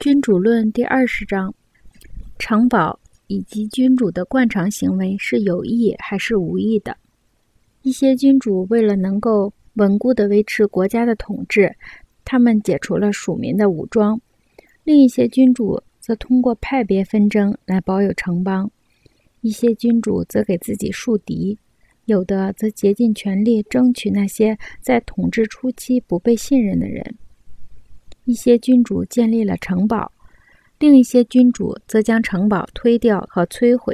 君主论第二十章：城堡以及君主的惯常行为是有意还是无意的？一些君主为了能够稳固地维持国家的统治，他们解除了属民的武装；另一些君主则通过派别纷争来保有城邦。一些君主则给自己树敌，有的则竭尽全力争取那些在统治初期不被信任的人。一些君主建立了城堡，另一些君主则将城堡推掉和摧毁。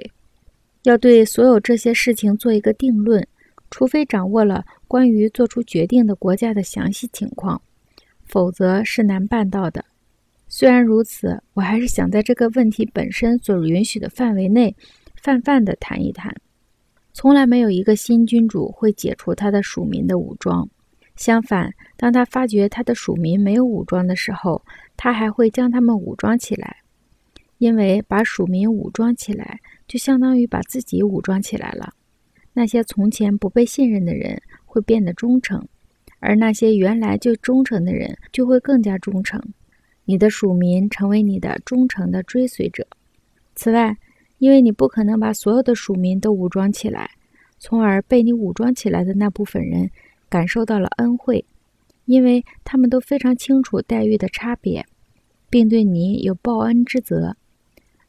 要对所有这些事情做一个定论，除非掌握了关于做出决定的国家的详细情况，否则是难办到的。虽然如此，我还是想在这个问题本身所允许的范围内。泛泛的谈一谈，从来没有一个新君主会解除他的属民的武装。相反，当他发觉他的属民没有武装的时候，他还会将他们武装起来。因为把属民武装起来，就相当于把自己武装起来了。那些从前不被信任的人会变得忠诚，而那些原来就忠诚的人就会更加忠诚。你的属民成为你的忠诚的追随者。此外，因为你不可能把所有的属民都武装起来，从而被你武装起来的那部分人感受到了恩惠，因为他们都非常清楚待遇的差别，并对你有报恩之责。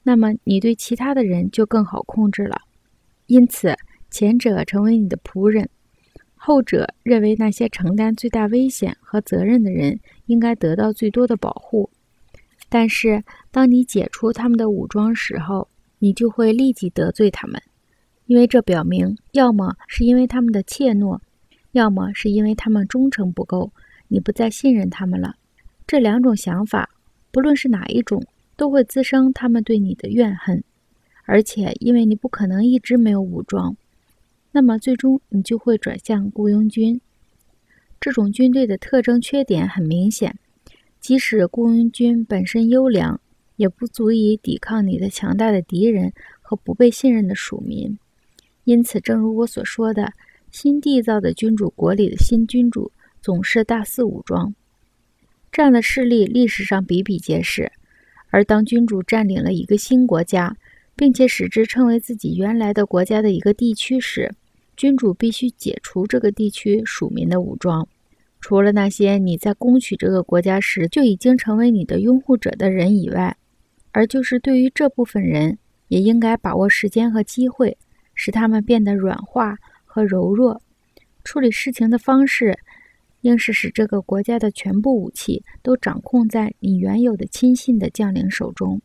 那么你对其他的人就更好控制了。因此，前者成为你的仆人，后者认为那些承担最大危险和责任的人应该得到最多的保护。但是，当你解除他们的武装时候，你就会立即得罪他们，因为这表明，要么是因为他们的怯懦，要么是因为他们忠诚不够，你不再信任他们了。这两种想法，不论是哪一种，都会滋生他们对你的怨恨。而且，因为你不可能一直没有武装，那么最终你就会转向雇佣军。这种军队的特征缺点很明显，即使雇佣军本身优良。也不足以抵抗你的强大的敌人和不被信任的属民，因此，正如我所说的，新缔造的君主国里的新君主总是大肆武装。这样的事例历史上比比皆是。而当君主占领了一个新国家，并且使之称为自己原来的国家的一个地区时，君主必须解除这个地区属民的武装。除了那些你在攻取这个国家时就已经成为你的拥护者的人以外。而就是对于这部分人，也应该把握时间和机会，使他们变得软化和柔弱。处理事情的方式，应是使这个国家的全部武器都掌控在你原有的亲信的将领手中。